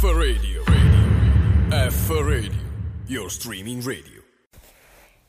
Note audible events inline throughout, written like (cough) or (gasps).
F Radio. Radio. F Radio. Your streaming radio.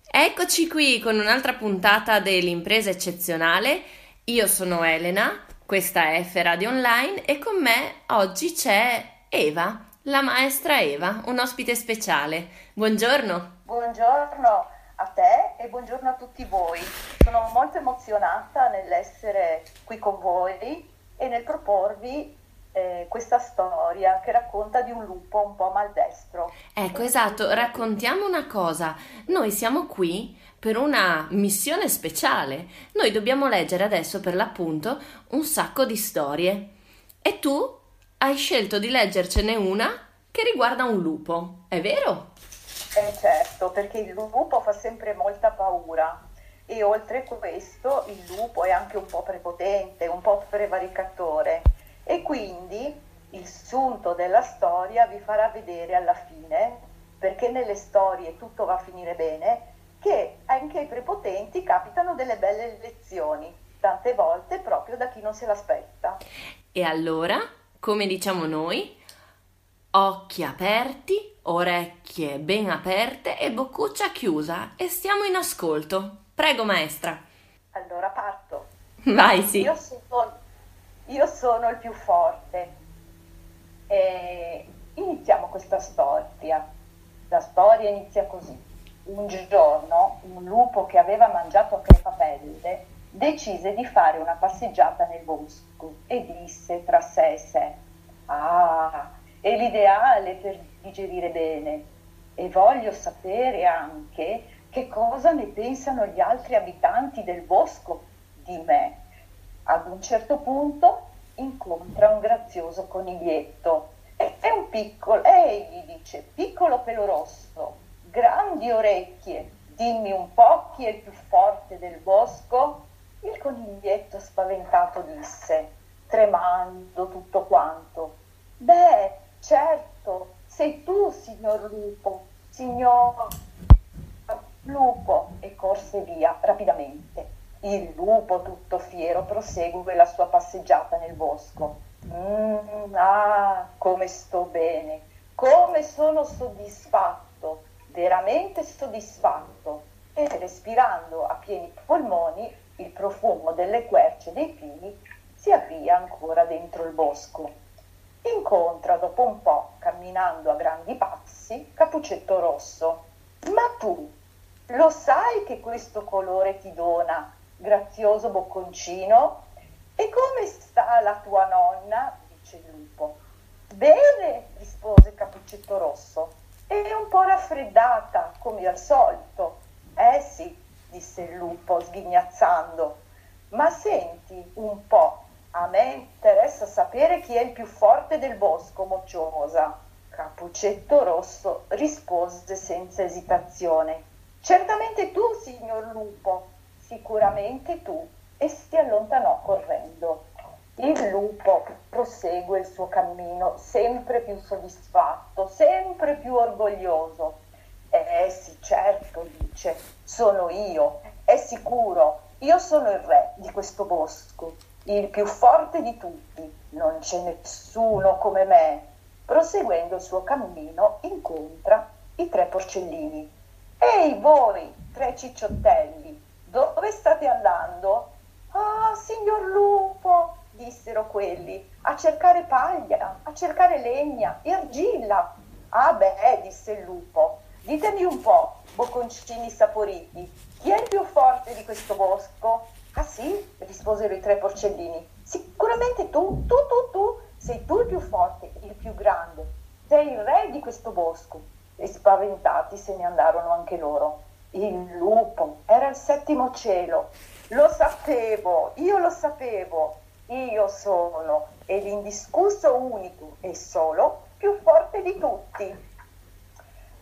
Eccoci qui con un'altra puntata dell'impresa eccezionale. Io sono Elena, questa è F Radio Online e con me oggi c'è Eva, la maestra Eva, un ospite speciale. Buongiorno. Buongiorno a te e buongiorno a tutti voi. Sono molto emozionata nell'essere qui con voi e nel proporvi eh, questa storia che racconta di un lupo un po' maldestro. Ecco, esatto, raccontiamo una cosa. Noi siamo qui per una missione speciale. Noi dobbiamo leggere adesso per l'appunto un sacco di storie. E tu hai scelto di leggercene una che riguarda un lupo, è vero? Eh certo, perché il lupo fa sempre molta paura e oltre a questo il lupo è anche un po' prepotente, un po' prevaricatore e quindi il sunto della storia vi farà vedere alla fine, perché nelle storie tutto va a finire bene, che anche ai prepotenti capitano delle belle lezioni, tante volte proprio da chi non se l'aspetta. E allora, come diciamo noi, occhi aperti, orecchie ben aperte e boccuccia chiusa e stiamo in ascolto. Prego maestra. Allora parto. Vai, sì. Io sono, io sono il più forte. E iniziamo questa storia. La storia inizia così. Un giorno un lupo che aveva mangiato a crepapelle decise di fare una passeggiata nel bosco e disse tra sé e sé, ah, è l'ideale per digerire bene e voglio sapere anche che cosa ne pensano gli altri abitanti del bosco di me. Ad un certo punto incontra un grazioso coniglietto. È un piccolo, ehi, gli dice, piccolo pelo rosso, grandi orecchie, dimmi un po' chi è il più forte del bosco? Il coniglietto spaventato disse, tremando tutto quanto, beh, certo, sei tu, signor lupo, signor lupo, e corse via rapidamente. Il lupo, tutto fiero, prosegue la sua passeggiata nel bosco. Mm, ah, come sto bene, come sono soddisfatto, veramente soddisfatto. E respirando a pieni polmoni il profumo delle querce dei pini, si avvia ancora dentro il bosco. Incontra dopo un po', camminando a grandi passi, Capuccetto Rosso. Ma tu lo sai che questo colore ti dona grazioso bocconcino? E come sta la tua nonna? dice il lupo. Bene, rispose Capuccetto Rosso, è un po' raffreddata, come al solito. Eh sì, disse il lupo, sghignazzando. Ma senti un po', a me interessa sapere chi è il più forte del bosco, mocciosa. Capuccetto Rosso rispose senza esitazione. Certamente tu, signor lupo, sicuramente tu, e si allontanò correndo. Il lupo prosegue il suo cammino sempre più soddisfatto, sempre più orgoglioso. Eh sì, certo, dice, sono io, è sicuro, io sono il re di questo bosco, il più forte di tutti, non c'è nessuno come me. Proseguendo il suo cammino incontra i tre porcellini. Ehi voi, tre cicciottelli, dove state andando? Ah, signor lupo, dissero quelli, a cercare paglia, a cercare legna e argilla. Ah beh, disse il lupo, ditemi un po', bocconcini saporiti, chi è il più forte di questo bosco? Ah sì, risposero i tre porcellini, sicuramente tu, tu, tu, tu, sei tu il più forte, il più grande, sei il re di questo bosco. E spaventati se ne andarono anche loro. Il lupo era il settimo cielo. Lo sapevo, io lo sapevo. Io sono e l'indiscusso unico e solo più forte di tutti.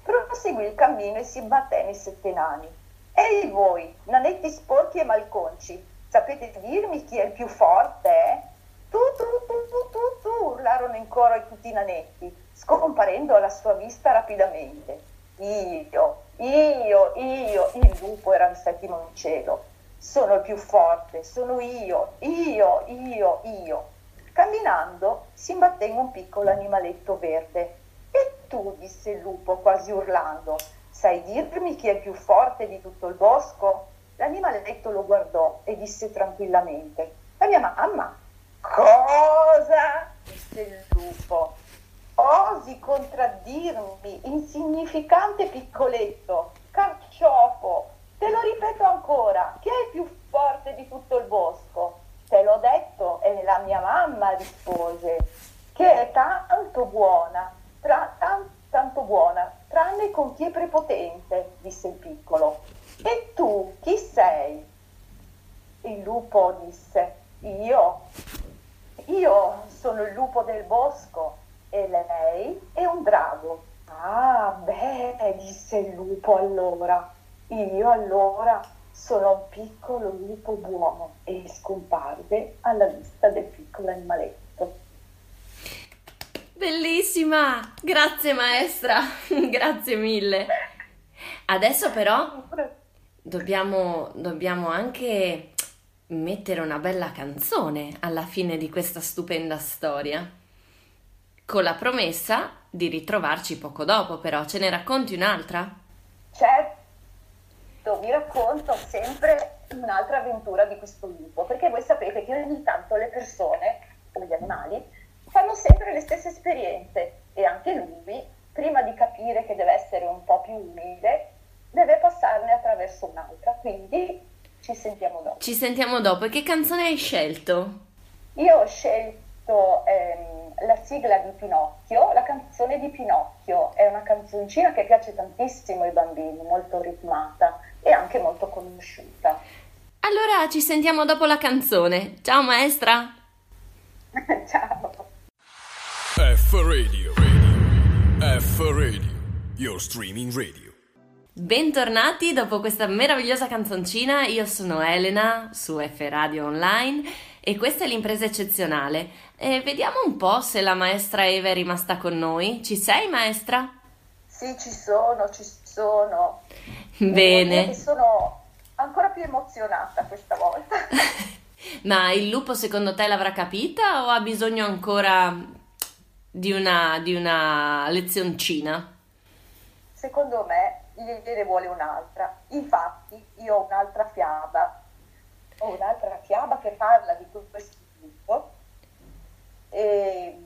Proseguì il cammino e si batté nei sette nani. Ehi voi, nanetti sporchi e malconci, sapete dirmi chi è il più forte? Tu, tu, tu, tu, tu, tu, urlarono in coro tutti i nanetti, scomparendo alla sua vista rapidamente. Io, io, io, il lupo era il settimo in cielo. Sono il più forte, sono io, io, io, io. Camminando si imbatté in un piccolo animaletto verde. E tu, disse il lupo, quasi urlando, sai dirmi chi è il più forte di tutto il bosco? L'animaletto lo guardò e disse tranquillamente, la mia mamma. Cosa? disse il lupo. Osi contraddirmi, insignificante piccoletto, carciofo. Te lo ripeto ancora, chi è il più forte di tutto il bosco? Te l'ho detto e la mia mamma rispose, che è tanto buona, tra, tan, tanto buona, tranne con chi è prepotente, disse il piccolo. E tu chi sei? Il lupo disse, io, io sono il lupo del bosco e lei è un drago. Ah, beh, disse il lupo allora. Io allora sono un piccolo lupo buono e scomparve alla vista del piccolo animaletto. Bellissima! Grazie maestra, (laughs) grazie mille. Adesso però dobbiamo, dobbiamo anche mettere una bella canzone alla fine di questa stupenda storia. Con la promessa di ritrovarci poco dopo, però. Ce ne racconti un'altra? Certo, vi racconto sempre un'altra avventura di questo lupo, perché voi sapete che ogni tanto le persone, o gli animali, fanno sempre le stesse esperienze e anche lui, prima di capire che deve essere un po' più umile, deve passarne attraverso un'altra. Quindi ci sentiamo dopo. Ci sentiamo dopo. E che canzone hai scelto? Io ho scelto ehm, la sigla di Pinocchio, la canzone di Pinocchio. È una canzoncina che piace tantissimo ai bambini, molto ritmata e anche molto conosciuta. Allora ci sentiamo dopo la canzone. Ciao maestra! (laughs) Ciao! F Radio, radio. F Radio, your streaming radio. Bentornati dopo questa meravigliosa canzoncina, io sono Elena su F Radio Online e questa è l'impresa eccezionale. E vediamo un po' se la maestra Eva è rimasta con noi. Ci sei maestra? Sì, ci sono, ci sono. (laughs) Bene. sono ancora più emozionata questa volta. (laughs) Ma il lupo secondo te l'avrà capita o ha bisogno ancora di una, di una lezioncina? Secondo me gliene vuole un'altra. Infatti io ho un'altra fiaba, ho un'altra fiaba che parla di questo gruppo. E...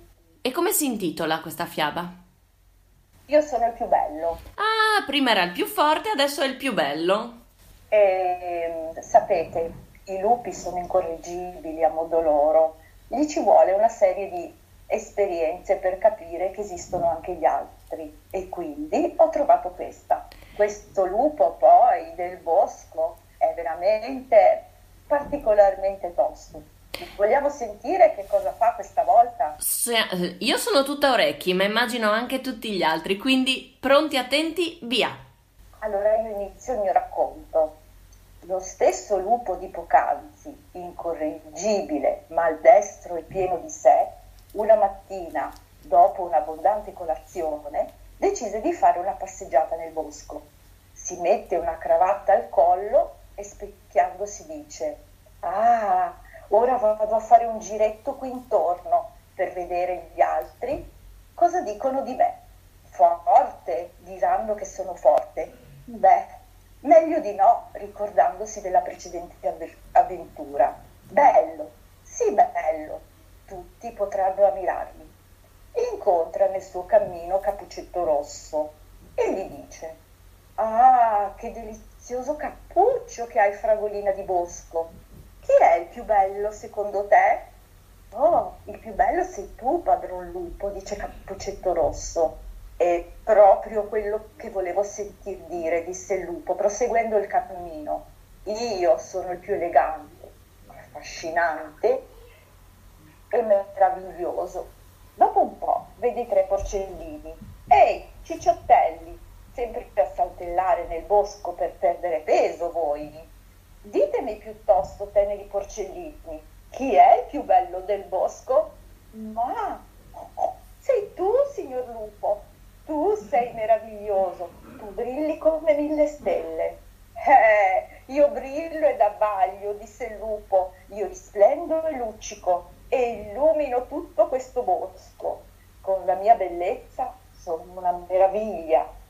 e come si intitola questa fiaba? Io sono il più bello. Ah, prima era il più forte, adesso è il più bello. E, sapete, i lupi sono incorreggibili a modo loro. Gli ci vuole una serie di esperienze per capire che esistono anche gli altri. E quindi ho trovato questa. Questo lupo poi del bosco è veramente particolarmente tosto. Vogliamo sentire che cosa fa questa volta? Io sono tutta orecchi, ma immagino anche tutti gli altri, quindi pronti, attenti, via. Allora io inizio il mio racconto. Lo stesso lupo di poc'anzi, incorreggibile, maldestro e pieno di sé, una mattina, dopo un'abbondante colazione, decise di fare una passeggiata nel bosco. Si mette una cravatta al collo e specchiandosi dice Ah, ora vado a fare un giretto qui intorno per vedere gli altri cosa dicono di me. Forte, diranno che sono forte. Beh, meglio di no, ricordandosi della precedente avventura. Bello, sì bello, tutti potranno ammirarmi incontra nel suo cammino Capuccetto Rosso e gli dice Ah, che delizioso cappuccio che hai, fragolina di bosco. Chi è il più bello secondo te? Oh, il più bello sei tu, padron lupo, dice Cappuccetto Rosso. È proprio quello che volevo sentir dire, disse il lupo, proseguendo il cammino. Io sono il più elegante, affascinante e meraviglioso. Dopo un po' vedi tre porcellini. Ehi, cicciottelli, sempre a saltellare nel bosco per perdere peso voi. Ditemi piuttosto, teneri porcellini, chi è il più bello del bosco? Ma sei tu, signor lupo. Tu sei meraviglioso. Tu brilli come mille stelle. Eh, io brillo ed abbaglio, disse il lupo. Io risplendo e luccico e illumino tutto questo bosco. Con la mia bellezza sono una meraviglia.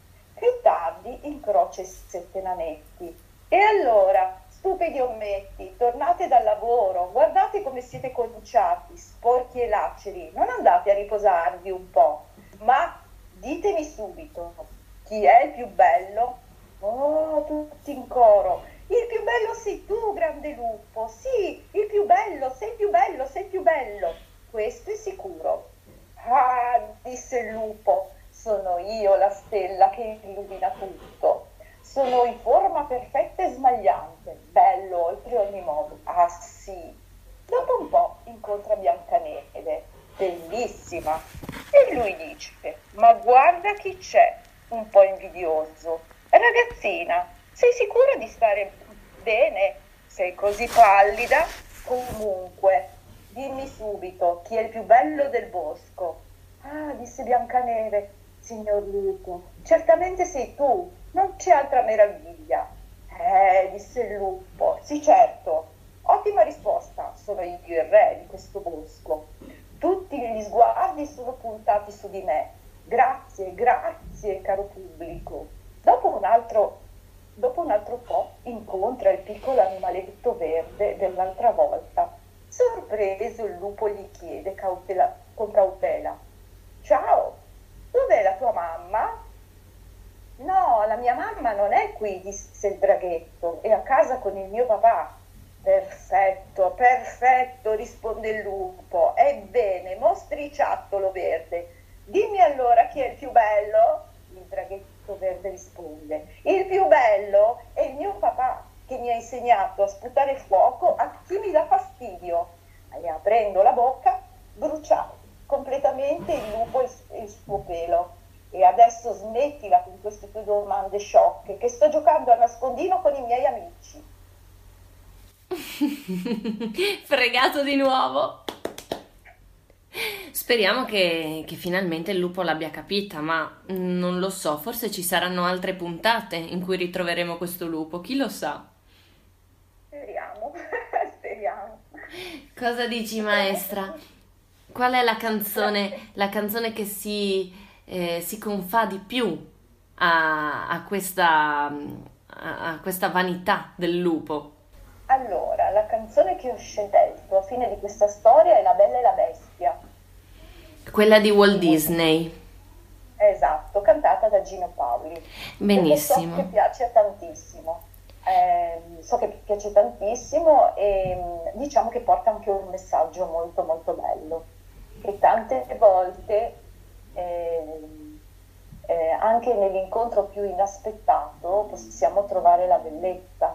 Più tardi incrocio i sette nanetti. E allora, stupidi ommetti, tornate dal lavoro, guardate come siete conciati, sporchi e laceri, non andate a riposarvi un po', ma ditemi subito, chi è il più bello? Oh, tutti in coro. Il più bello sei tu, grande lupo. Sì, il più bello, sei più bello, sei più bello. Questo è sicuro. Ah, disse il lupo, sono io la stella che illumina tutto. Sono in forma perfetta e smagliante, bello oltre ogni modo. Ah sì. Dopo un po' incontra Biancaneve, bellissima. E lui dice, ma guarda chi c'è, un po' invidioso. Ragazzina, sei sicura di stare bene? Sei così pallida? Comunque, dimmi subito chi è il più bello del bosco. Ah, disse Biancaneve, signor lupo, certamente sei tu, non c'è altra meraviglia. Eh, disse il lupo, sì certo, ottima risposta, sono io il re di questo bosco. Tutti gli sguardi sono puntati su di me. Grazie, grazie, caro pubblico. Dopo un altro, dopo un altro po' incontra il piccolo animaletto verde dell'altra volta. Sorpreso il lupo gli chiede cautela, con cautela, Ciao, dov'è la tua mamma? No, la mia mamma non è qui, disse il draghetto, è a casa con il mio papà. Perfetto, perfetto, risponde il lupo. Ebbene, mostriciattolo verde, dimmi allora chi è il più bello? Il draghetto Verde risponde, il più bello è il mio papà che mi ha insegnato a sputare fuoco a chi mi dà fastidio. E aprendo la bocca, bruciava completamente il lupo e il suo pelo. E adesso smettila con queste tue domande sciocche, che sto giocando a nascondino con i miei amici. (laughs) Fregato di nuovo. Speriamo che, che, finalmente il lupo l'abbia capita, ma non lo so, forse ci saranno altre puntate in cui ritroveremo questo lupo, chi lo sa? Speriamo, (laughs) speriamo. Cosa dici maestra? (laughs) Qual è la canzone, la canzone che si, eh, si, confà di più a, a, questa, a questa vanità del lupo? Allora, la canzone che ho scelto a fine di questa storia è La Bella e la Bestia quella di Walt Disney. Esatto, cantata da Gino Paoli. Benissimo. So che piace tantissimo. Eh, so che piace tantissimo e mm, diciamo che porta anche un messaggio molto molto bello che tante volte eh, eh, anche nell'incontro più inaspettato possiamo trovare la bellezza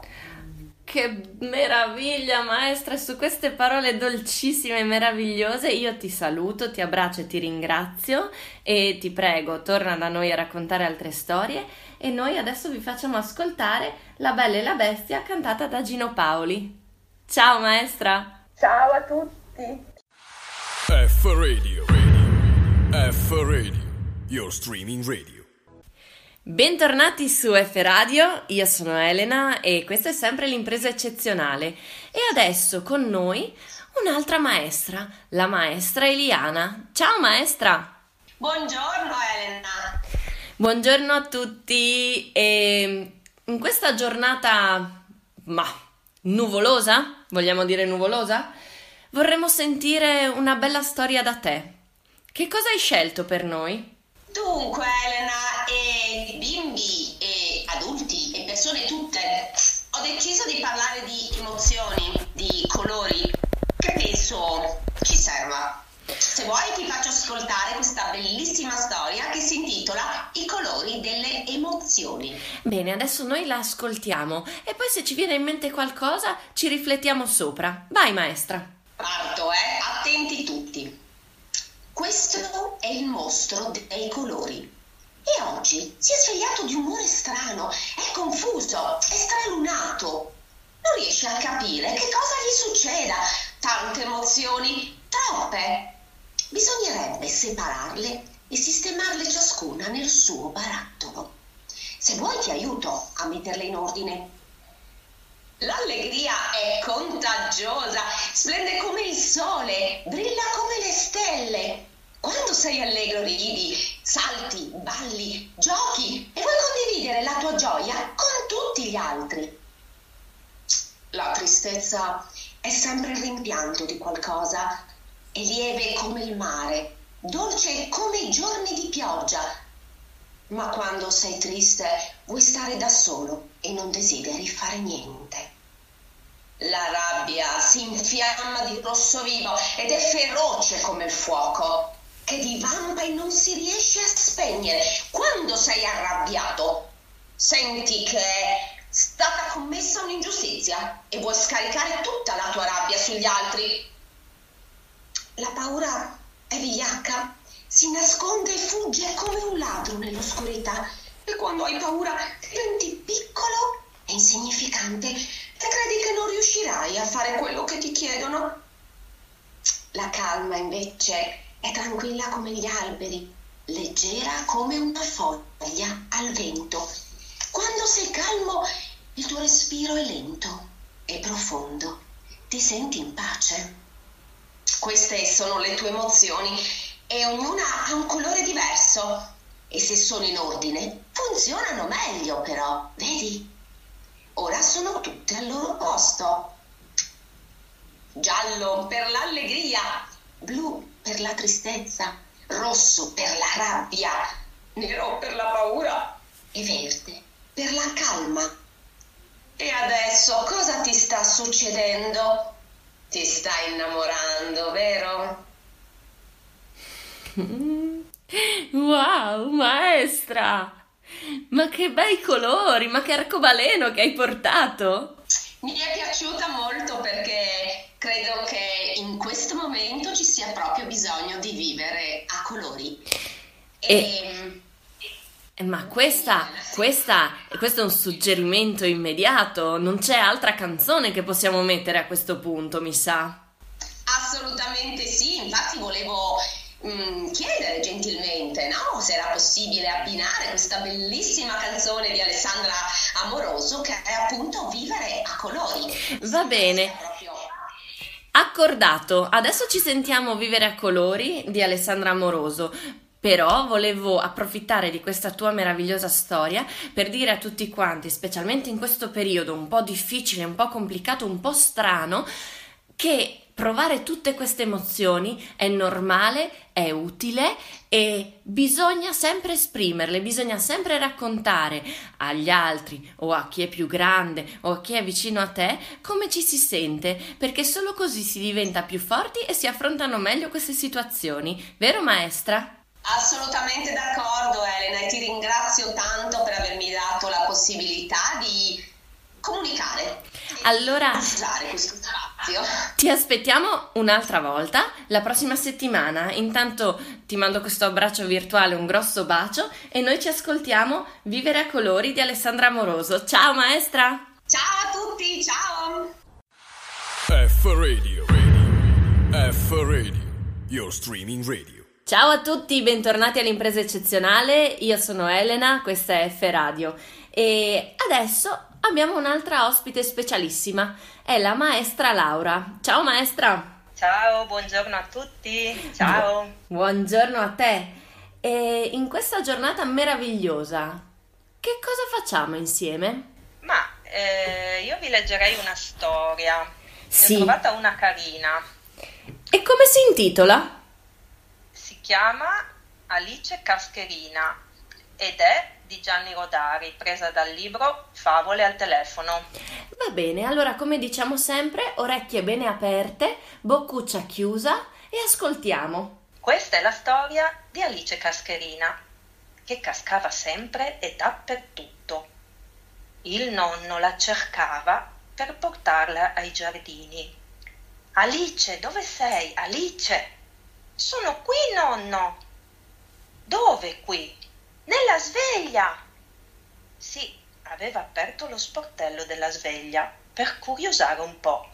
che meraviglia, maestra! Su queste parole dolcissime e meravigliose io ti saluto, ti abbraccio e ti ringrazio e ti prego, torna da noi a raccontare altre storie e noi adesso vi facciamo ascoltare La Bella e la Bestia cantata da Gino Paoli. Ciao maestra! Ciao a tutti! F Radio, radio. F Radio, your streaming radio. Bentornati su F Radio, io sono Elena e questa è sempre l'impresa eccezionale e adesso con noi un'altra maestra, la maestra Eliana. Ciao maestra! Buongiorno Elena! Buongiorno a tutti e in questa giornata, ma nuvolosa, vogliamo dire nuvolosa, vorremmo sentire una bella storia da te. Che cosa hai scelto per noi? Dunque, Elena, e bimbi e adulti e persone tutte, ho deciso di parlare di emozioni, di colori, che penso ci serva. Se vuoi ti faccio ascoltare questa bellissima storia che si intitola I colori delle emozioni. Bene, adesso noi la ascoltiamo e poi se ci viene in mente qualcosa ci riflettiamo sopra. Vai maestra. Parto, eh? Attenti tutti. Questo è il mostro dei colori. E oggi si è svegliato di umore strano, è confuso, è stralunato. Non riesce a capire che cosa gli succeda. Tante emozioni, troppe. Bisognerebbe separarle e sistemarle ciascuna nel suo barattolo. Se vuoi ti aiuto a metterle in ordine. L'allegria è contagiosa, splende come il sole, brilla come le stelle. Quando sei allegro ridi, salti, balli, giochi e vuoi condividere la tua gioia con tutti gli altri. La tristezza è sempre il rimpianto di qualcosa, è lieve come il mare, dolce come i giorni di pioggia. Ma quando sei triste vuoi stare da solo e non desideri fare niente. La rabbia si infiamma di rosso vivo ed è feroce come il fuoco, che divampa e non si riesce a spegnere. Quando sei arrabbiato, senti che è stata commessa un'ingiustizia e vuoi scaricare tutta la tua rabbia sugli altri. La paura è vigliacca, si nasconde e fugge come un ladro nell'oscurità e quando hai paura diventi piccolo e insignificante e credi che non riuscirai a fare quello che ti chiedono. La calma invece è tranquilla come gli alberi, leggera come una foglia al vento. Quando sei calmo il tuo respiro è lento e profondo, ti senti in pace. Queste sono le tue emozioni e ognuna ha un colore diverso e se sono in ordine funzionano meglio però, vedi? Ora sono tutte al loro posto. Giallo per l'allegria, blu per la tristezza, rosso per la rabbia, nero per la paura e verde per la calma. E adesso cosa ti sta succedendo? Ti stai innamorando, vero? Wow, maestra! Ma che bei colori, ma che arcobaleno che hai portato! Mi è piaciuta molto perché credo che in questo momento ci sia proprio bisogno di vivere a colori. E... e... Eh, ma questa, questa, questo è un suggerimento immediato, non c'è altra canzone che possiamo mettere a questo punto, mi sa. Assolutamente sì, infatti volevo Mm, chiedere gentilmente no? se era possibile abbinare questa bellissima canzone di Alessandra Amoroso che è appunto Vivere a colori. Va bene. Accordato, adesso ci sentiamo Vivere a colori di Alessandra Amoroso. Però volevo approfittare di questa tua meravigliosa storia per dire a tutti quanti, specialmente in questo periodo un po' difficile, un po' complicato, un po' strano, che provare tutte queste emozioni è normale, è utile e bisogna sempre esprimerle, bisogna sempre raccontare agli altri o a chi è più grande o a chi è vicino a te come ci si sente, perché solo così si diventa più forti e si affrontano meglio queste situazioni. Vero maestra? Assolutamente d'accordo Elena e ti ringrazio tanto per avermi dato la possibilità di comunicare. Allora, ti aspettiamo un'altra volta, la prossima settimana. Intanto ti mando questo abbraccio virtuale, un grosso bacio e noi ci ascoltiamo Vivere a colori di Alessandra Amoroso. Ciao maestra! Ciao a tutti, ciao! F Radio, radio. F Radio, your streaming radio. Ciao a tutti, bentornati all'impresa eccezionale. Io sono Elena, questa è F Radio e adesso abbiamo un'altra ospite specialissima, è la maestra Laura. Ciao maestra! Ciao, buongiorno a tutti. Ciao. Buongiorno a te. E in questa giornata meravigliosa, che cosa facciamo insieme? Ma eh, io vi leggerei una storia. Sì. Ne ho trovata una carina. E come si intitola? Si chiama Alice Cascherina ed è di Gianni Rodari, presa dal libro Favole al telefono. Va bene, allora come diciamo sempre, orecchie bene aperte, boccuccia chiusa e ascoltiamo. Questa è la storia di Alice Cascherina, che cascava sempre e dappertutto. Il nonno la cercava per portarla ai giardini. Alice, dove sei? Alice! Sono qui, nonno! Dove qui? Nella sveglia! Sì, aveva aperto lo sportello della sveglia per curiosare un po'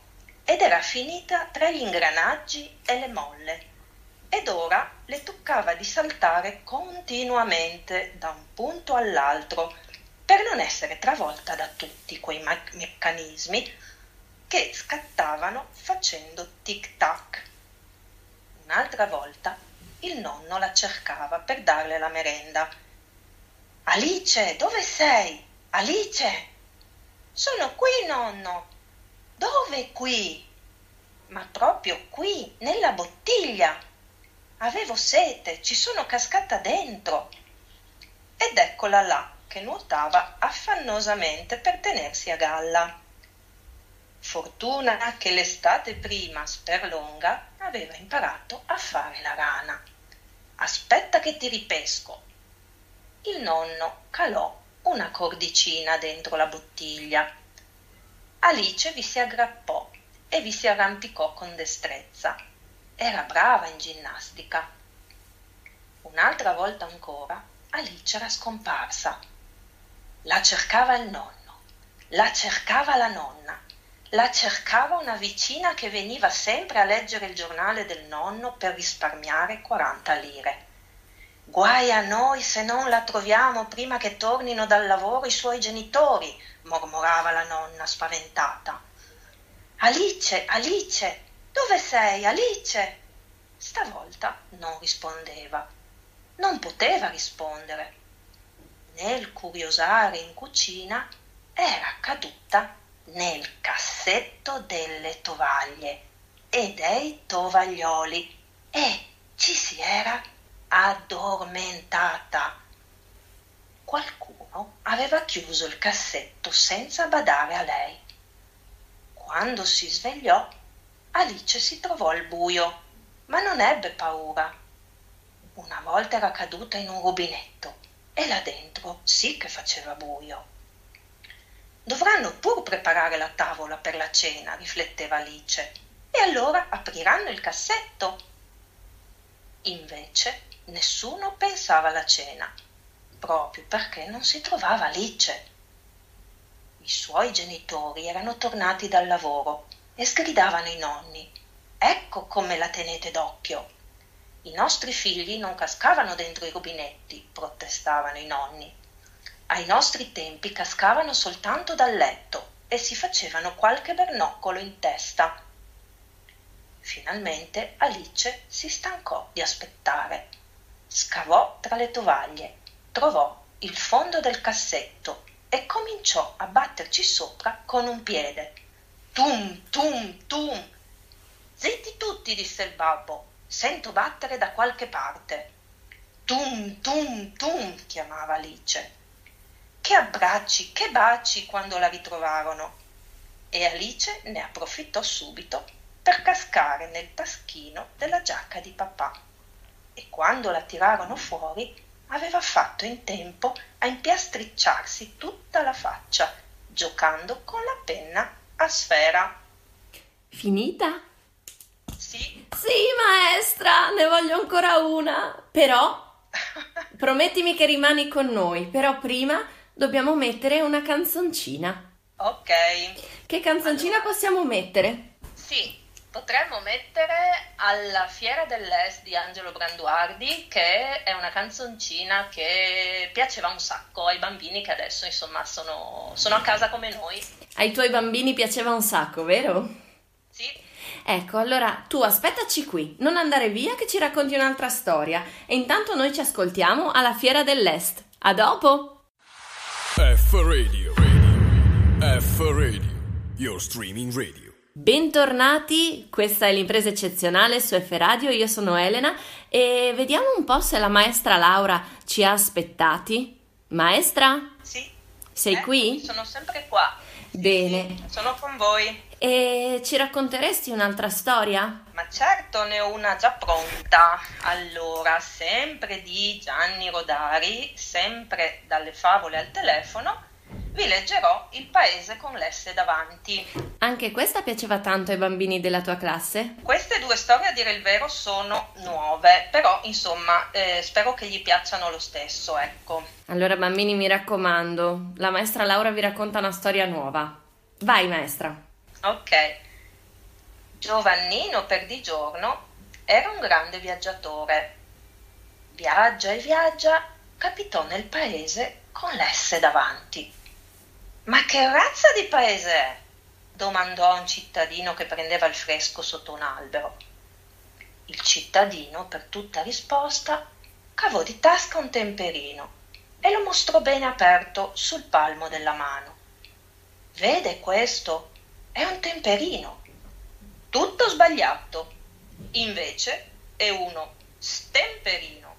ed era finita tra gli ingranaggi e le molle ed ora le toccava di saltare continuamente da un punto all'altro per non essere travolta da tutti quei ma- meccanismi che scattavano facendo tic-tac. Un'altra volta il nonno la cercava per darle la merenda. Alice, dove sei? Alice! Sono qui, nonno. Dove qui? Ma proprio qui, nella bottiglia. Avevo sete, ci sono cascata dentro. Ed eccola là che nuotava affannosamente per tenersi a galla. Fortuna che l'estate prima, Sperlonga, aveva imparato a fare la rana. Aspetta che ti ripesco. Il nonno calò una cordicina dentro la bottiglia. Alice vi si aggrappò e vi si arrampicò con destrezza. Era brava in ginnastica. Un'altra volta ancora Alice era scomparsa. La cercava il nonno, la cercava la nonna, la cercava una vicina che veniva sempre a leggere il giornale del nonno per risparmiare 40 lire. Guai a noi se non la troviamo prima che tornino dal lavoro i suoi genitori, mormorava la nonna spaventata. Alice, Alice, dove sei, Alice? Stavolta non rispondeva. Non poteva rispondere. Nel curiosare in cucina era caduta nel cassetto delle tovaglie e dei tovaglioli e ci si era addormentata. Qualcuno aveva chiuso il cassetto senza badare a lei. Quando si svegliò, Alice si trovò al buio, ma non ebbe paura. Una volta era caduta in un rubinetto e là dentro sì che faceva buio. Dovranno pur preparare la tavola per la cena, rifletteva Alice, e allora apriranno il cassetto. Invece nessuno pensava alla cena, proprio perché non si trovava Alice. I suoi genitori erano tornati dal lavoro e sgridavano i nonni. Ecco come la tenete d'occhio. I nostri figli non cascavano dentro i rubinetti, protestavano i nonni. Ai nostri tempi cascavano soltanto dal letto e si facevano qualche bernoccolo in testa. Finalmente Alice si stancò di aspettare scavò tra le tovaglie, trovò il fondo del cassetto e cominciò a batterci sopra con un piede. Tum, tum, tum. Zitti tutti, disse il babbo. Sento battere da qualche parte. Tum, tum, tum, chiamava Alice. Che abbracci, che baci quando la ritrovarono. E Alice ne approfittò subito per cascare nel taschino della giacca di papà e quando la tirarono fuori aveva fatto in tempo a impiastricciarsi tutta la faccia, giocando con la penna a sfera. Finita? Sì. Sì, maestra, ne voglio ancora una. Però, (laughs) promettimi che rimani con noi, però prima dobbiamo mettere una canzoncina. Ok. Che canzoncina allora... possiamo mettere? Sì, potremmo mettere alla Fiera dell'Est di Angelo Branduardi, che è una canzoncina che piaceva un sacco ai bambini che adesso insomma sono, sono a casa come noi. Ai tuoi bambini piaceva un sacco, vero? Sì. Ecco, allora tu aspettaci qui, non andare via che ci racconti un'altra storia e intanto noi ci ascoltiamo alla Fiera dell'Est. A dopo! F Radio, radio. F Radio, your streaming radio. Bentornati, questa è l'impresa eccezionale su F Radio, io sono Elena e vediamo un po' se la maestra Laura ci ha aspettati. Maestra? Sì. Sei eh, qui? Sono sempre qua. Bene. Sì, sono con voi. E ci racconteresti un'altra storia? Ma certo, ne ho una già pronta. Allora, sempre di Gianni Rodari, sempre dalle favole al telefono vi leggerò Il paese con l'S davanti. Anche questa piaceva tanto ai bambini della tua classe? Queste due storie, a dire il vero, sono nuove, però insomma eh, spero che gli piacciono lo stesso, ecco. Allora bambini mi raccomando, la maestra Laura vi racconta una storia nuova. Vai maestra. Ok. Giovannino Perdigiorno era un grande viaggiatore. Viaggia e viaggia, capitò nel paese con l'S davanti. Ma che razza di paese è? domandò un cittadino che prendeva il fresco sotto un albero. Il cittadino, per tutta risposta, cavò di tasca un temperino e lo mostrò bene aperto sul palmo della mano. Vede questo? È un temperino. Tutto sbagliato. Invece è uno stemperino,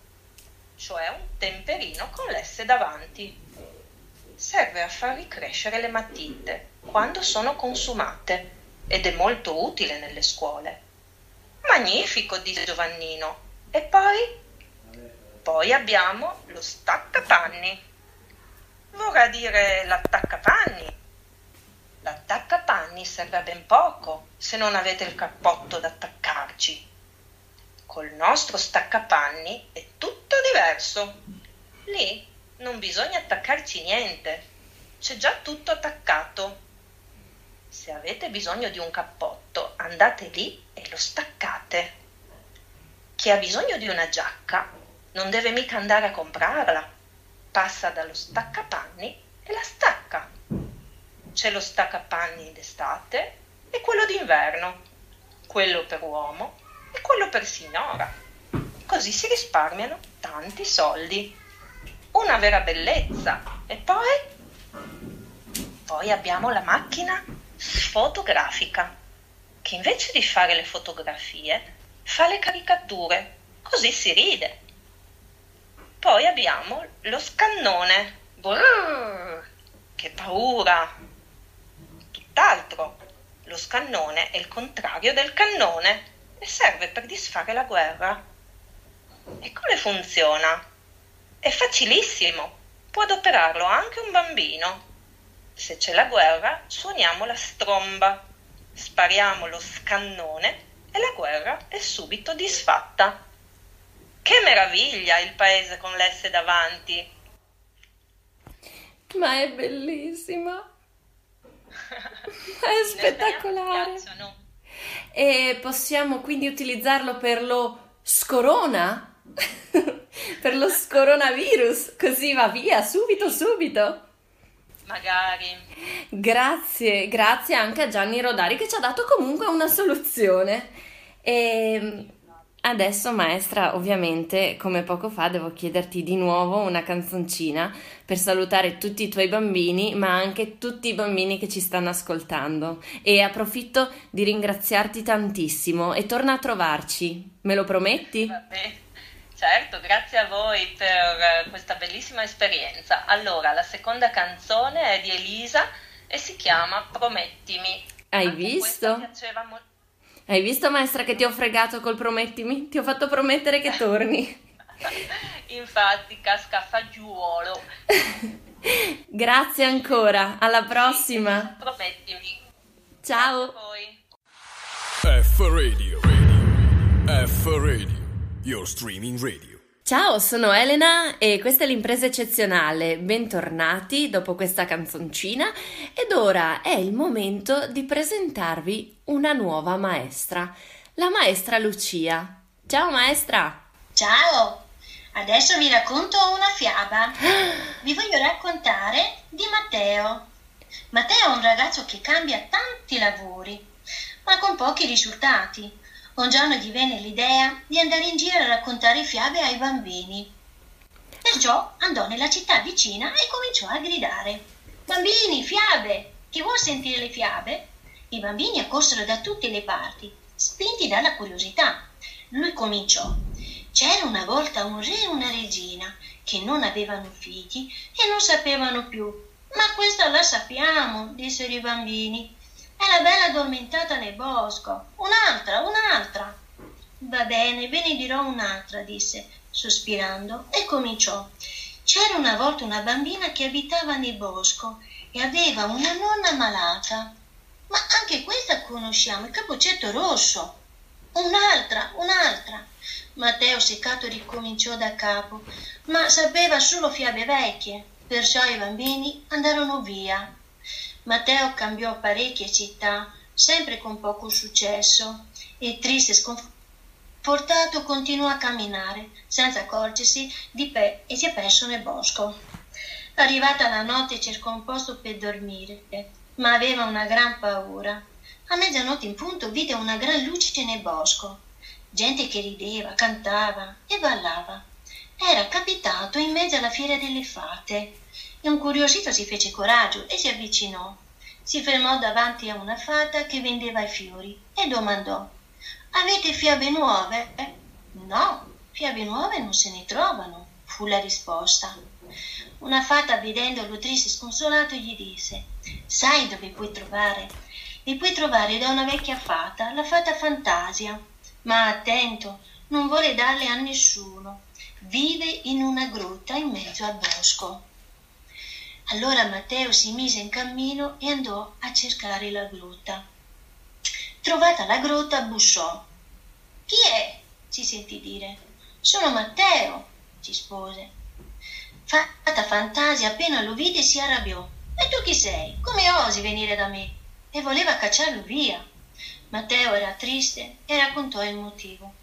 cioè un temperino con l'S davanti. Serve a far ricrescere le matite quando sono consumate ed è molto utile nelle scuole. Magnifico, disse Giovannino. E poi? Poi abbiamo lo staccapanni. Vorrà dire l'attaccapanni. L'attaccapanni serve a ben poco se non avete il cappotto da attaccarci. Col nostro staccapanni è tutto diverso. Lì non bisogna attaccarci niente, c'è già tutto attaccato. Se avete bisogno di un cappotto, andate lì e lo staccate. Chi ha bisogno di una giacca non deve mica andare a comprarla. Passa dallo staccapanni e la stacca. C'è lo staccapanni d'estate e quello d'inverno, quello per uomo e quello per signora. Così si risparmiano tanti soldi. Una vera bellezza. E poi? Poi abbiamo la macchina fotografica, che invece di fare le fotografie fa le caricature, così si ride. Poi abbiamo lo scannone. Brrr, che paura! Tutt'altro. Lo scannone è il contrario del cannone e serve per disfare la guerra. E come funziona? È facilissimo. Può adoperarlo anche un bambino. Se c'è la guerra, suoniamo la stromba, spariamo lo scannone e la guerra è subito disfatta. Che meraviglia il paese con l'S davanti! Ma è bellissima! (laughs) È spettacolare! E possiamo quindi utilizzarlo per lo scorona? (laughs) per lo scoronavirus, così va via subito subito. Magari. Grazie, grazie anche a Gianni Rodari che ci ha dato comunque una soluzione. E adesso, maestra, ovviamente, come poco fa, devo chiederti di nuovo una canzoncina per salutare tutti i tuoi bambini, ma anche tutti i bambini che ci stanno ascoltando. E approfitto di ringraziarti tantissimo e torna a trovarci. Me lo prometti? Vabbè. Certo, grazie a voi per eh, questa bellissima esperienza. Allora, la seconda canzone è di Elisa e si chiama Promettimi. Hai Anche visto? Mo- Hai visto, maestra, che ti ho fregato col Promettimi? Ti ho fatto promettere che torni. (laughs) Infatti, casca fagiolo. (laughs) grazie ancora, alla prossima. Sì, promettimi. Ciao. F Radio. F Radio your streaming radio. Ciao, sono Elena e questa è l'impresa eccezionale. Bentornati dopo questa canzoncina ed ora è il momento di presentarvi una nuova maestra, la maestra Lucia. Ciao maestra! Ciao! Adesso vi racconto una fiaba. Vi voglio raccontare di Matteo. Matteo è un ragazzo che cambia tanti lavori, ma con pochi risultati un giorno gli venne l'idea di andare in giro a raccontare fiabe ai bambini. Perciò andò nella città vicina e cominciò a gridare: Bambini, fiabe! Chi vuol sentire le fiabe? I bambini accorsero da tutte le parti, spinti dalla curiosità. Lui cominciò: C'era una volta un re e una regina che non avevano figli e non sapevano più. Ma questa la sappiamo, dissero i bambini. È la bella addormentata nel bosco. Un'altra, un'altra. Va bene, ve ne dirò un'altra, disse, sospirando, e cominciò. C'era una volta una bambina che abitava nel bosco e aveva una nonna malata. Ma anche questa conosciamo, il cappuccetto rosso. Un'altra, un'altra. Matteo seccato ricominciò da capo, ma sapeva solo fiabe vecchie, perciò i bambini andarono via. Matteo cambiò parecchie città, sempre con poco successo, e triste e sconfortato continuò a camminare, senza accorgersi di pe- e si è perso nel bosco. Arrivata la notte cercò un posto per dormire, ma aveva una gran paura. A mezzanotte in punto vide una gran luce nel bosco, gente che rideva, cantava e ballava. Era capitato in mezzo alla fiera delle fate. Incuriosito si fece coraggio e si avvicinò. Si fermò davanti a una fata che vendeva i fiori e domandò Avete fiabe nuove? No, fiabe nuove non se ne trovano, fu la risposta. Una fata, vedendolo triste e sconsolato, gli disse Sai dove puoi trovare? Li puoi trovare da una vecchia fata, la fata Fantasia. Ma attento, non vuole darle a nessuno. Vive in una grotta in mezzo al bosco. Allora Matteo si mise in cammino e andò a cercare la grotta. Trovata la grotta, bussò. Chi è? si sentì dire. Sono Matteo, rispose. Fata Fantasia appena lo vide si arrabbiò. E tu chi sei? Come osi venire da me? E voleva cacciarlo via. Matteo era triste e raccontò il motivo.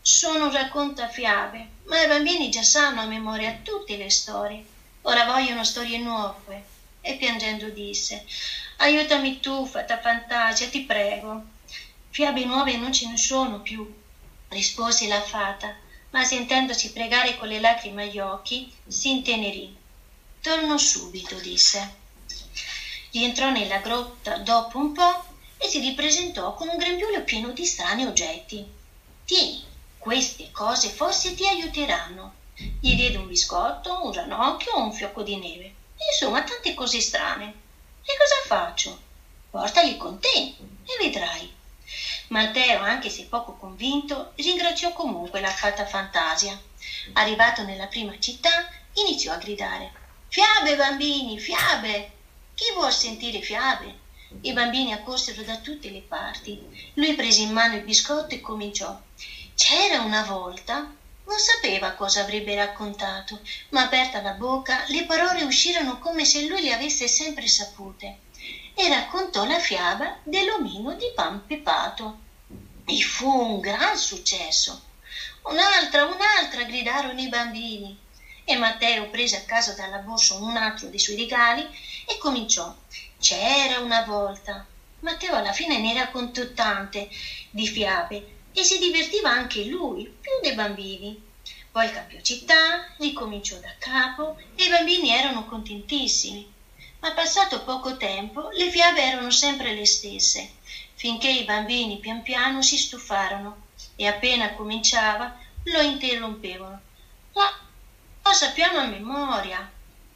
Sono un raccontafiabe, ma i bambini già sanno a memoria tutte le storie ora vogliono storie nuove. E piangendo disse, aiutami tu, fata fantasia, ti prego. Fiabe nuove non ce ne sono più, rispose la fata, ma sentendosi pregare con le lacrime agli occhi, si intenerì. Torno subito, disse. Rientrò nella grotta dopo un po' e si ripresentò con un grembiule pieno di strani oggetti. Tieni, queste cose forse ti aiuteranno. Gli diede un biscotto, un ranocchio, un fiocco di neve. Insomma, tante cose strane. E cosa faccio? Portali con te e vedrai. Matteo, anche se poco convinto, ringraziò comunque la fata fantasia. Arrivato nella prima città, iniziò a gridare: Fiabe, bambini, fiabe! Chi vuol sentire fiabe? I bambini accorsero da tutte le parti. Lui prese in mano il biscotto e cominciò. C'era una volta non sapeva cosa avrebbe raccontato, ma aperta la bocca le parole uscirono come se lui le avesse sempre sapute e raccontò la fiaba dell'omino di pan pepato. E fu un gran successo. Un'altra, un'altra, gridarono i bambini. E Matteo prese a casa dalla borsa un altro dei suoi regali e cominciò. C'era una volta. Matteo alla fine ne raccontò tante di fiabe e si divertiva anche lui, più dei bambini. Poi cambiò città, ricominciò da capo e i bambini erano contentissimi. Ma passato poco tempo le fiabe erano sempre le stesse, finché i bambini pian piano si stufarono e appena cominciava lo interrompevano. Ma lo sappiamo a memoria.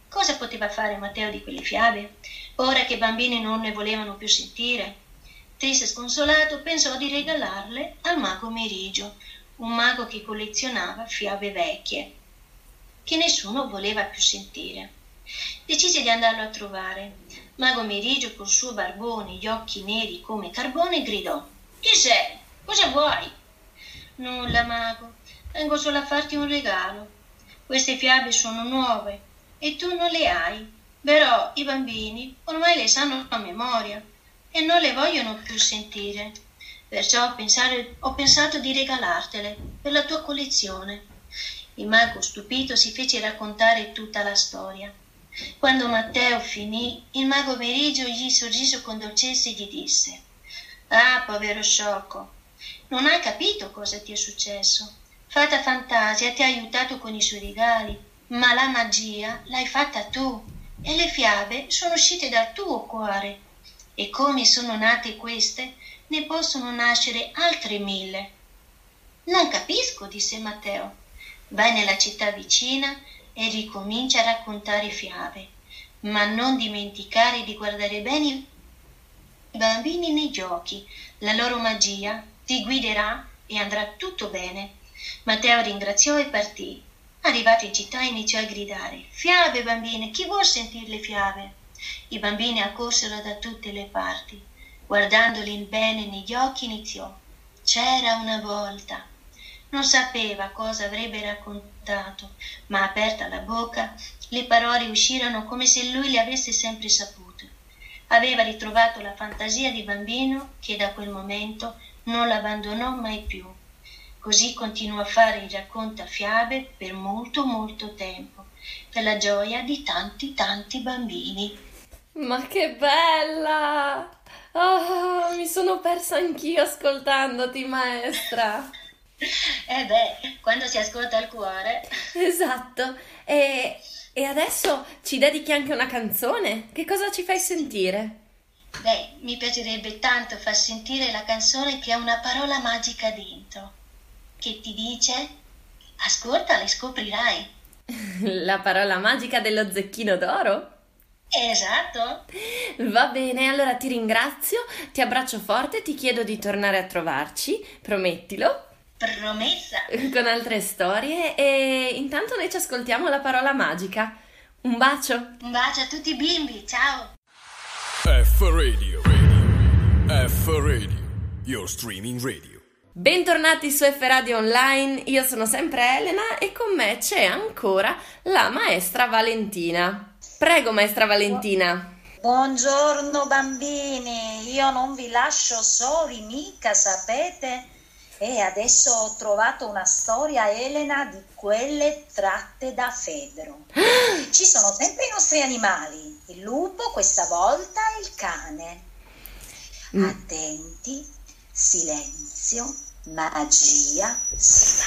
Cosa poteva fare Matteo di quelle fiabe, ora che i bambini non ne volevano più sentire? Triste e sconsolato, pensò di regalarle al mago Merigio, un mago che collezionava fiabe vecchie, che nessuno voleva più sentire. Decise di andarlo a trovare. Mago Merigio, col suo barbone, gli occhi neri come carbone, gridò: Chi sei? Cosa vuoi? Nulla, mago. Vengo solo a farti un regalo. Queste fiabe sono nuove e tu non le hai. Però i bambini ormai le sanno a memoria e non le vogliono più sentire. Perciò pensare, ho pensato di regalartele per la tua collezione. Il mago stupito si fece raccontare tutta la storia. Quando Matteo finì, il mago Merigio gli sorrise con dolcezza e gli disse Ah, povero sciocco, non hai capito cosa ti è successo. Fata Fantasia ti ha aiutato con i suoi regali, ma la magia l'hai fatta tu e le fiabe sono uscite dal tuo cuore e come sono nate queste, ne possono nascere altre mille. Non capisco, disse Matteo. Vai nella città vicina e ricomincia a raccontare fiabe, ma non dimenticare di guardare bene i bambini negli occhi. La loro magia ti guiderà e andrà tutto bene. Matteo ringraziò e partì. Arrivato in città iniziò a gridare Fiabe, bambine, chi vuol sentire le fiabe? I bambini accorsero da tutte le parti. Guardandoli bene negli occhi iniziò. C'era una volta. Non sapeva cosa avrebbe raccontato, ma aperta la bocca, le parole uscirono come se lui le avesse sempre sapute. Aveva ritrovato la fantasia di bambino che da quel momento non l'abbandonò mai più. Così continuo a fare il raccontafiabe per molto molto tempo, per la gioia di tanti tanti bambini. Ma che bella! Oh, mi sono persa anch'io ascoltandoti, maestra. (laughs) Eh beh, quando si ascolta il cuore. Esatto. E, e adesso ci dedichi anche una canzone? Che cosa ci fai sentire? Beh, mi piacerebbe tanto far sentire la canzone che ha una parola magica dentro che ti dice ascoltala e scoprirai. (laughs) La parola magica dello zecchino d'oro? Esatto. Va bene, allora ti ringrazio, ti abbraccio forte e ti chiedo di tornare a trovarci, promettilo. Promessa. (laughs) Con altre storie e intanto noi ci ascoltiamo la parola magica. Un bacio. Un bacio a tutti i bimbi, ciao. F Radio. radio. F Radio. Your streaming radio. Bentornati su F Radio Online, io sono sempre Elena e con me c'è ancora la maestra Valentina. Prego maestra Valentina. Buongiorno bambini, io non vi lascio soli mica, sapete? E adesso ho trovato una storia, Elena, di quelle tratte da Fedro. (gasps) Ci sono sempre i nostri animali, il lupo questa volta e il cane. Mm. Attenti, silenzio, magia, si.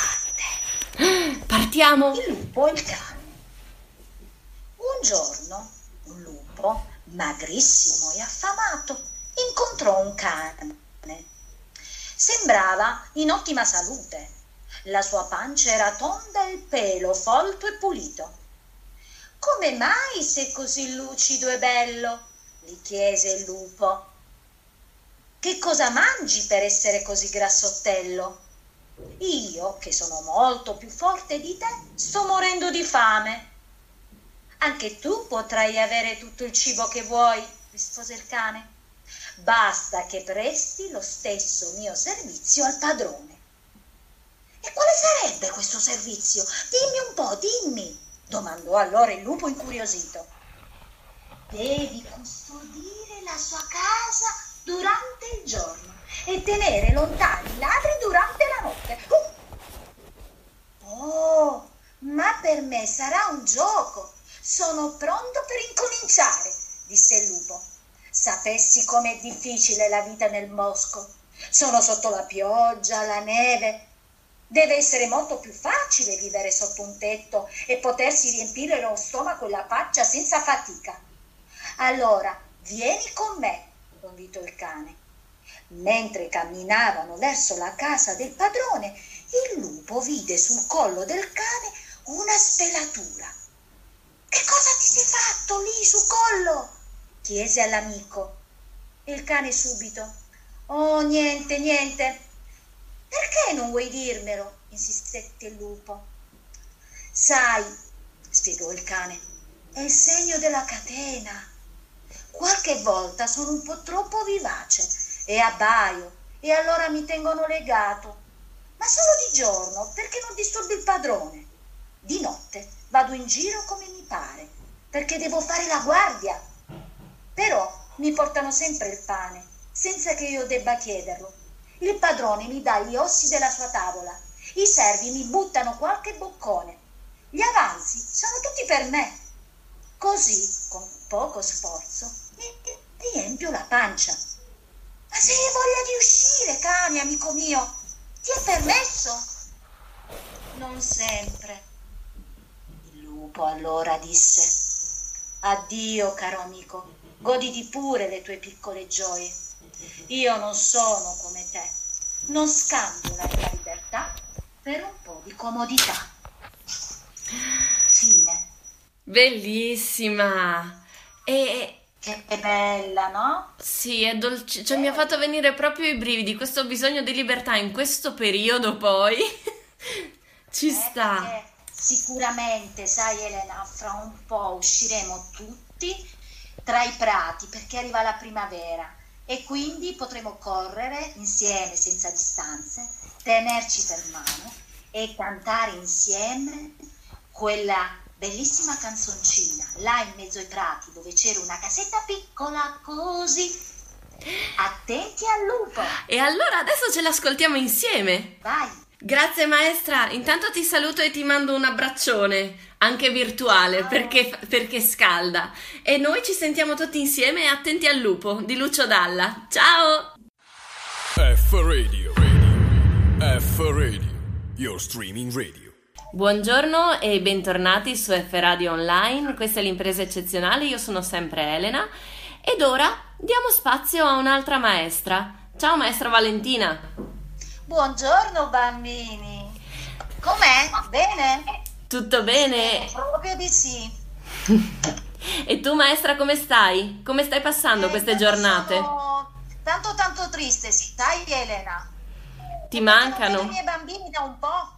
(gasps) Partiamo. Il lupo e il cane. Un giorno un lupo, magrissimo e affamato, incontrò un cane. Sembrava in ottima salute. La sua pancia era tonda e il pelo folto e pulito. Come mai sei così lucido e bello? gli chiese il lupo. Che cosa mangi per essere così grassottello? Io, che sono molto più forte di te, sto morendo di fame. Anche tu potrai avere tutto il cibo che vuoi, rispose il cane. Basta che presti lo stesso mio servizio al padrone. E quale sarebbe questo servizio? Dimmi un po', dimmi, domandò allora il lupo incuriosito. Devi custodire la sua casa durante il giorno e tenere lontani i ladri durante la notte. Uh! Oh, ma per me sarà un gioco. Sono pronto per incominciare, disse il lupo. Sapessi com'è difficile la vita nel bosco. Sono sotto la pioggia, la neve. Deve essere molto più facile vivere sotto un tetto e potersi riempire lo stomaco e la faccia senza fatica. Allora, vieni con me invitò il cane. Mentre camminavano verso la casa del padrone, il lupo vide sul collo del cane una spelatura. Che cosa ti sei fatto lì sul collo? chiese all'amico. Il cane subito. Oh, niente, niente. Perché non vuoi dirmelo? insistette il lupo. Sai, spiegò il cane, è il segno della catena. Qualche volta sono un po' troppo vivace e abbaio e allora mi tengono legato. Ma solo di giorno perché non disturbi il padrone. Di notte vado in giro come mi pare perché devo fare la guardia. Però mi portano sempre il pane senza che io debba chiederlo. Il padrone mi dà gli ossi della sua tavola. I servi mi buttano qualche boccone. Gli avanzi sono tutti per me. Così, con poco sforzo, mi riempio la pancia. Ma se hai voglia di uscire, cane, amico mio, ti è permesso? Non sempre. Lupo allora disse, addio, caro amico, goditi pure le tue piccole gioie. Io non sono come te, non scambio la mia libertà per un po' di comodità. Fine. Bellissima! E che bella, no? Sì, è dolce, cioè mi ha fatto venire proprio i brividi, questo bisogno di libertà in questo periodo poi. (laughs) Ci Eh, sta. perché Sicuramente, sai Elena, fra un po' usciremo tutti tra i prati perché arriva la primavera e quindi potremo correre insieme senza distanze, tenerci per mano e cantare insieme quella bellissima canzoncina là in mezzo ai prati dove c'era una casetta piccola così. Attenti al lupo! E allora adesso ce l'ascoltiamo insieme. Vai! Grazie maestra, intanto ti saluto e ti mando un abbraccione, anche virtuale, perché, perché scalda. E noi ci sentiamo tutti insieme attenti al lupo di Lucio Dalla. Ciao! F Radio, radio. F Radio, your streaming radio. Buongiorno e bentornati su F Radio Online, questa è l'impresa eccezionale, io sono sempre Elena ed ora diamo spazio a un'altra maestra. Ciao maestra Valentina! Buongiorno bambini. Com'è? Bene? Tutto bene? Proprio di sì. e tu maestra come stai? Come stai passando Eh, queste giornate? sono Tanto tanto triste, sì. Dai Elena. Ti I mancano? miei bambini da un po'.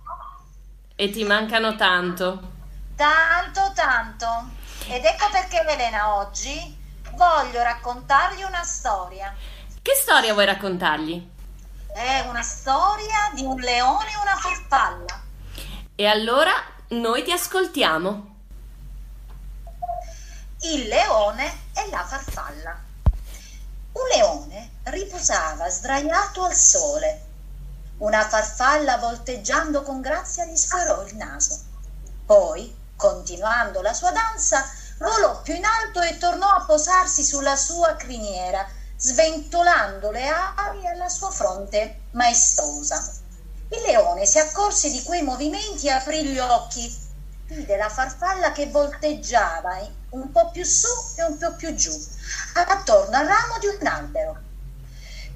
E ti mancano tanto. Tanto tanto. Ed ecco perché Elena oggi voglio raccontargli una storia. Che storia vuoi raccontargli? È una storia di un leone e una farfalla. E allora noi ti ascoltiamo. Il leone e la farfalla. Un leone riposava sdraiato al sole. Una farfalla volteggiando con grazia gli sfiorò il naso. Poi, continuando la sua danza, volò più in alto e tornò a posarsi sulla sua criniera, sventolando le ali alla sua fronte maestosa. Il leone si accorse di quei movimenti e aprì gli occhi. Vide la farfalla che volteggiava un po' più su e un po' più giù, attorno al ramo di un albero.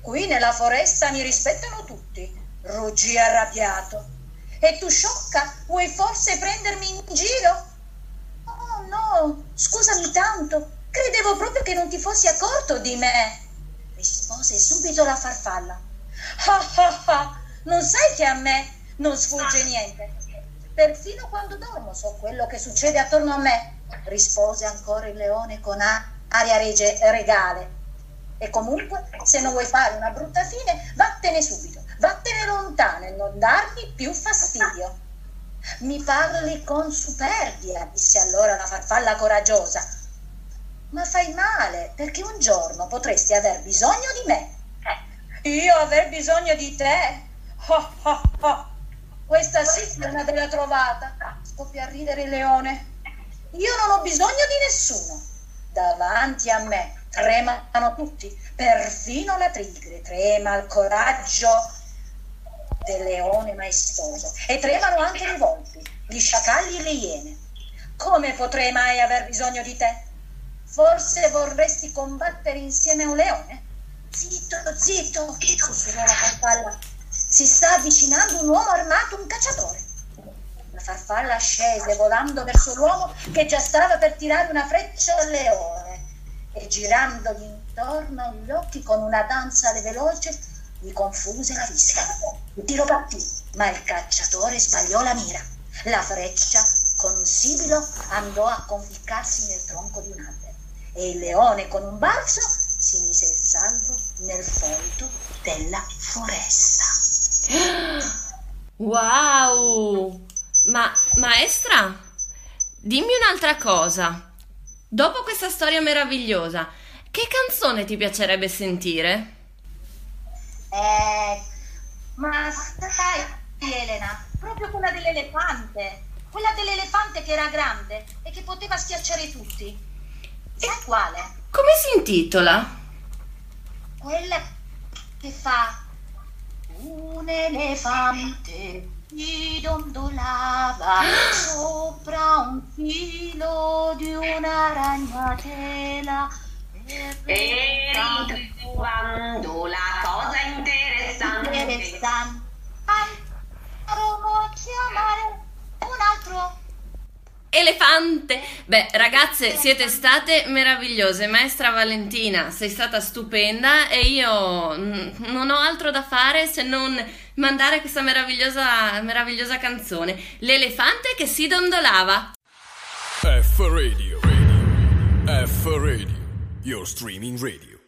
Qui nella foresta mi rispettano tutti, ruggì arrabbiato. E tu sciocca, vuoi forse prendermi in giro? Oh no, scusami tanto, credevo proprio che non ti fossi accorto di me, rispose subito la farfalla. Ah ah ah, non sai che a me non sfugge niente. Perfino quando dormo so quello che succede attorno a me, rispose ancora il leone con aria rege- regale. E comunque, se non vuoi fare una brutta fine, vattene subito, vattene lontano e non darmi più fastidio. Mi parli con superbia, disse allora la farfalla coraggiosa. Ma fai male, perché un giorno potresti aver bisogno di me. Io aver bisogno di te? Oh, oh, oh. Questa sì è una bella trovata, scoppia a ridere il leone. Io non ho bisogno di nessuno. Davanti a me tremano tutti, perfino la tigre trema al coraggio del leone maestoso e tremano anche le volpi, gli sciacalli e le iene. Come potrei mai aver bisogno di te? Forse vorresti combattere insieme a un leone? Zitto, zitto, sussurrò la farfalla. Si sta avvicinando un uomo armato, un cacciatore. La farfalla scese volando verso l'uomo che già stava per tirare una freccia al leone e girandogli intorno gli occhi con una danza veloce gli confuse la vista. Il tiro partì, ma il cacciatore sbagliò la mira. La freccia con un sibilo andò a conficcarsi nel tronco di un albero e il leone con un balzo si mise in salvo nel folto della foresta. Wow! Ma maestra, dimmi un'altra cosa. Dopo questa storia meravigliosa, che canzone ti piacerebbe sentire? Eh, ma sai, Elena, proprio quella dell'elefante, quella dell'elefante che era grande e che poteva schiacciare tutti. Sai quale? Come si intitola? Quella che fa un elefante gli dondolava (gasps) sopra un filo di una ragnatela E ritrovando la cosa interessante. interessante a chiamare un altro Elefante! Beh, ragazze, siete state meravigliose. Maestra Valentina, sei stata stupenda e io non ho altro da fare se non mandare questa meravigliosa, meravigliosa canzone. L'elefante che si dondolava. F Radio, radio. F Radio, your streaming radio.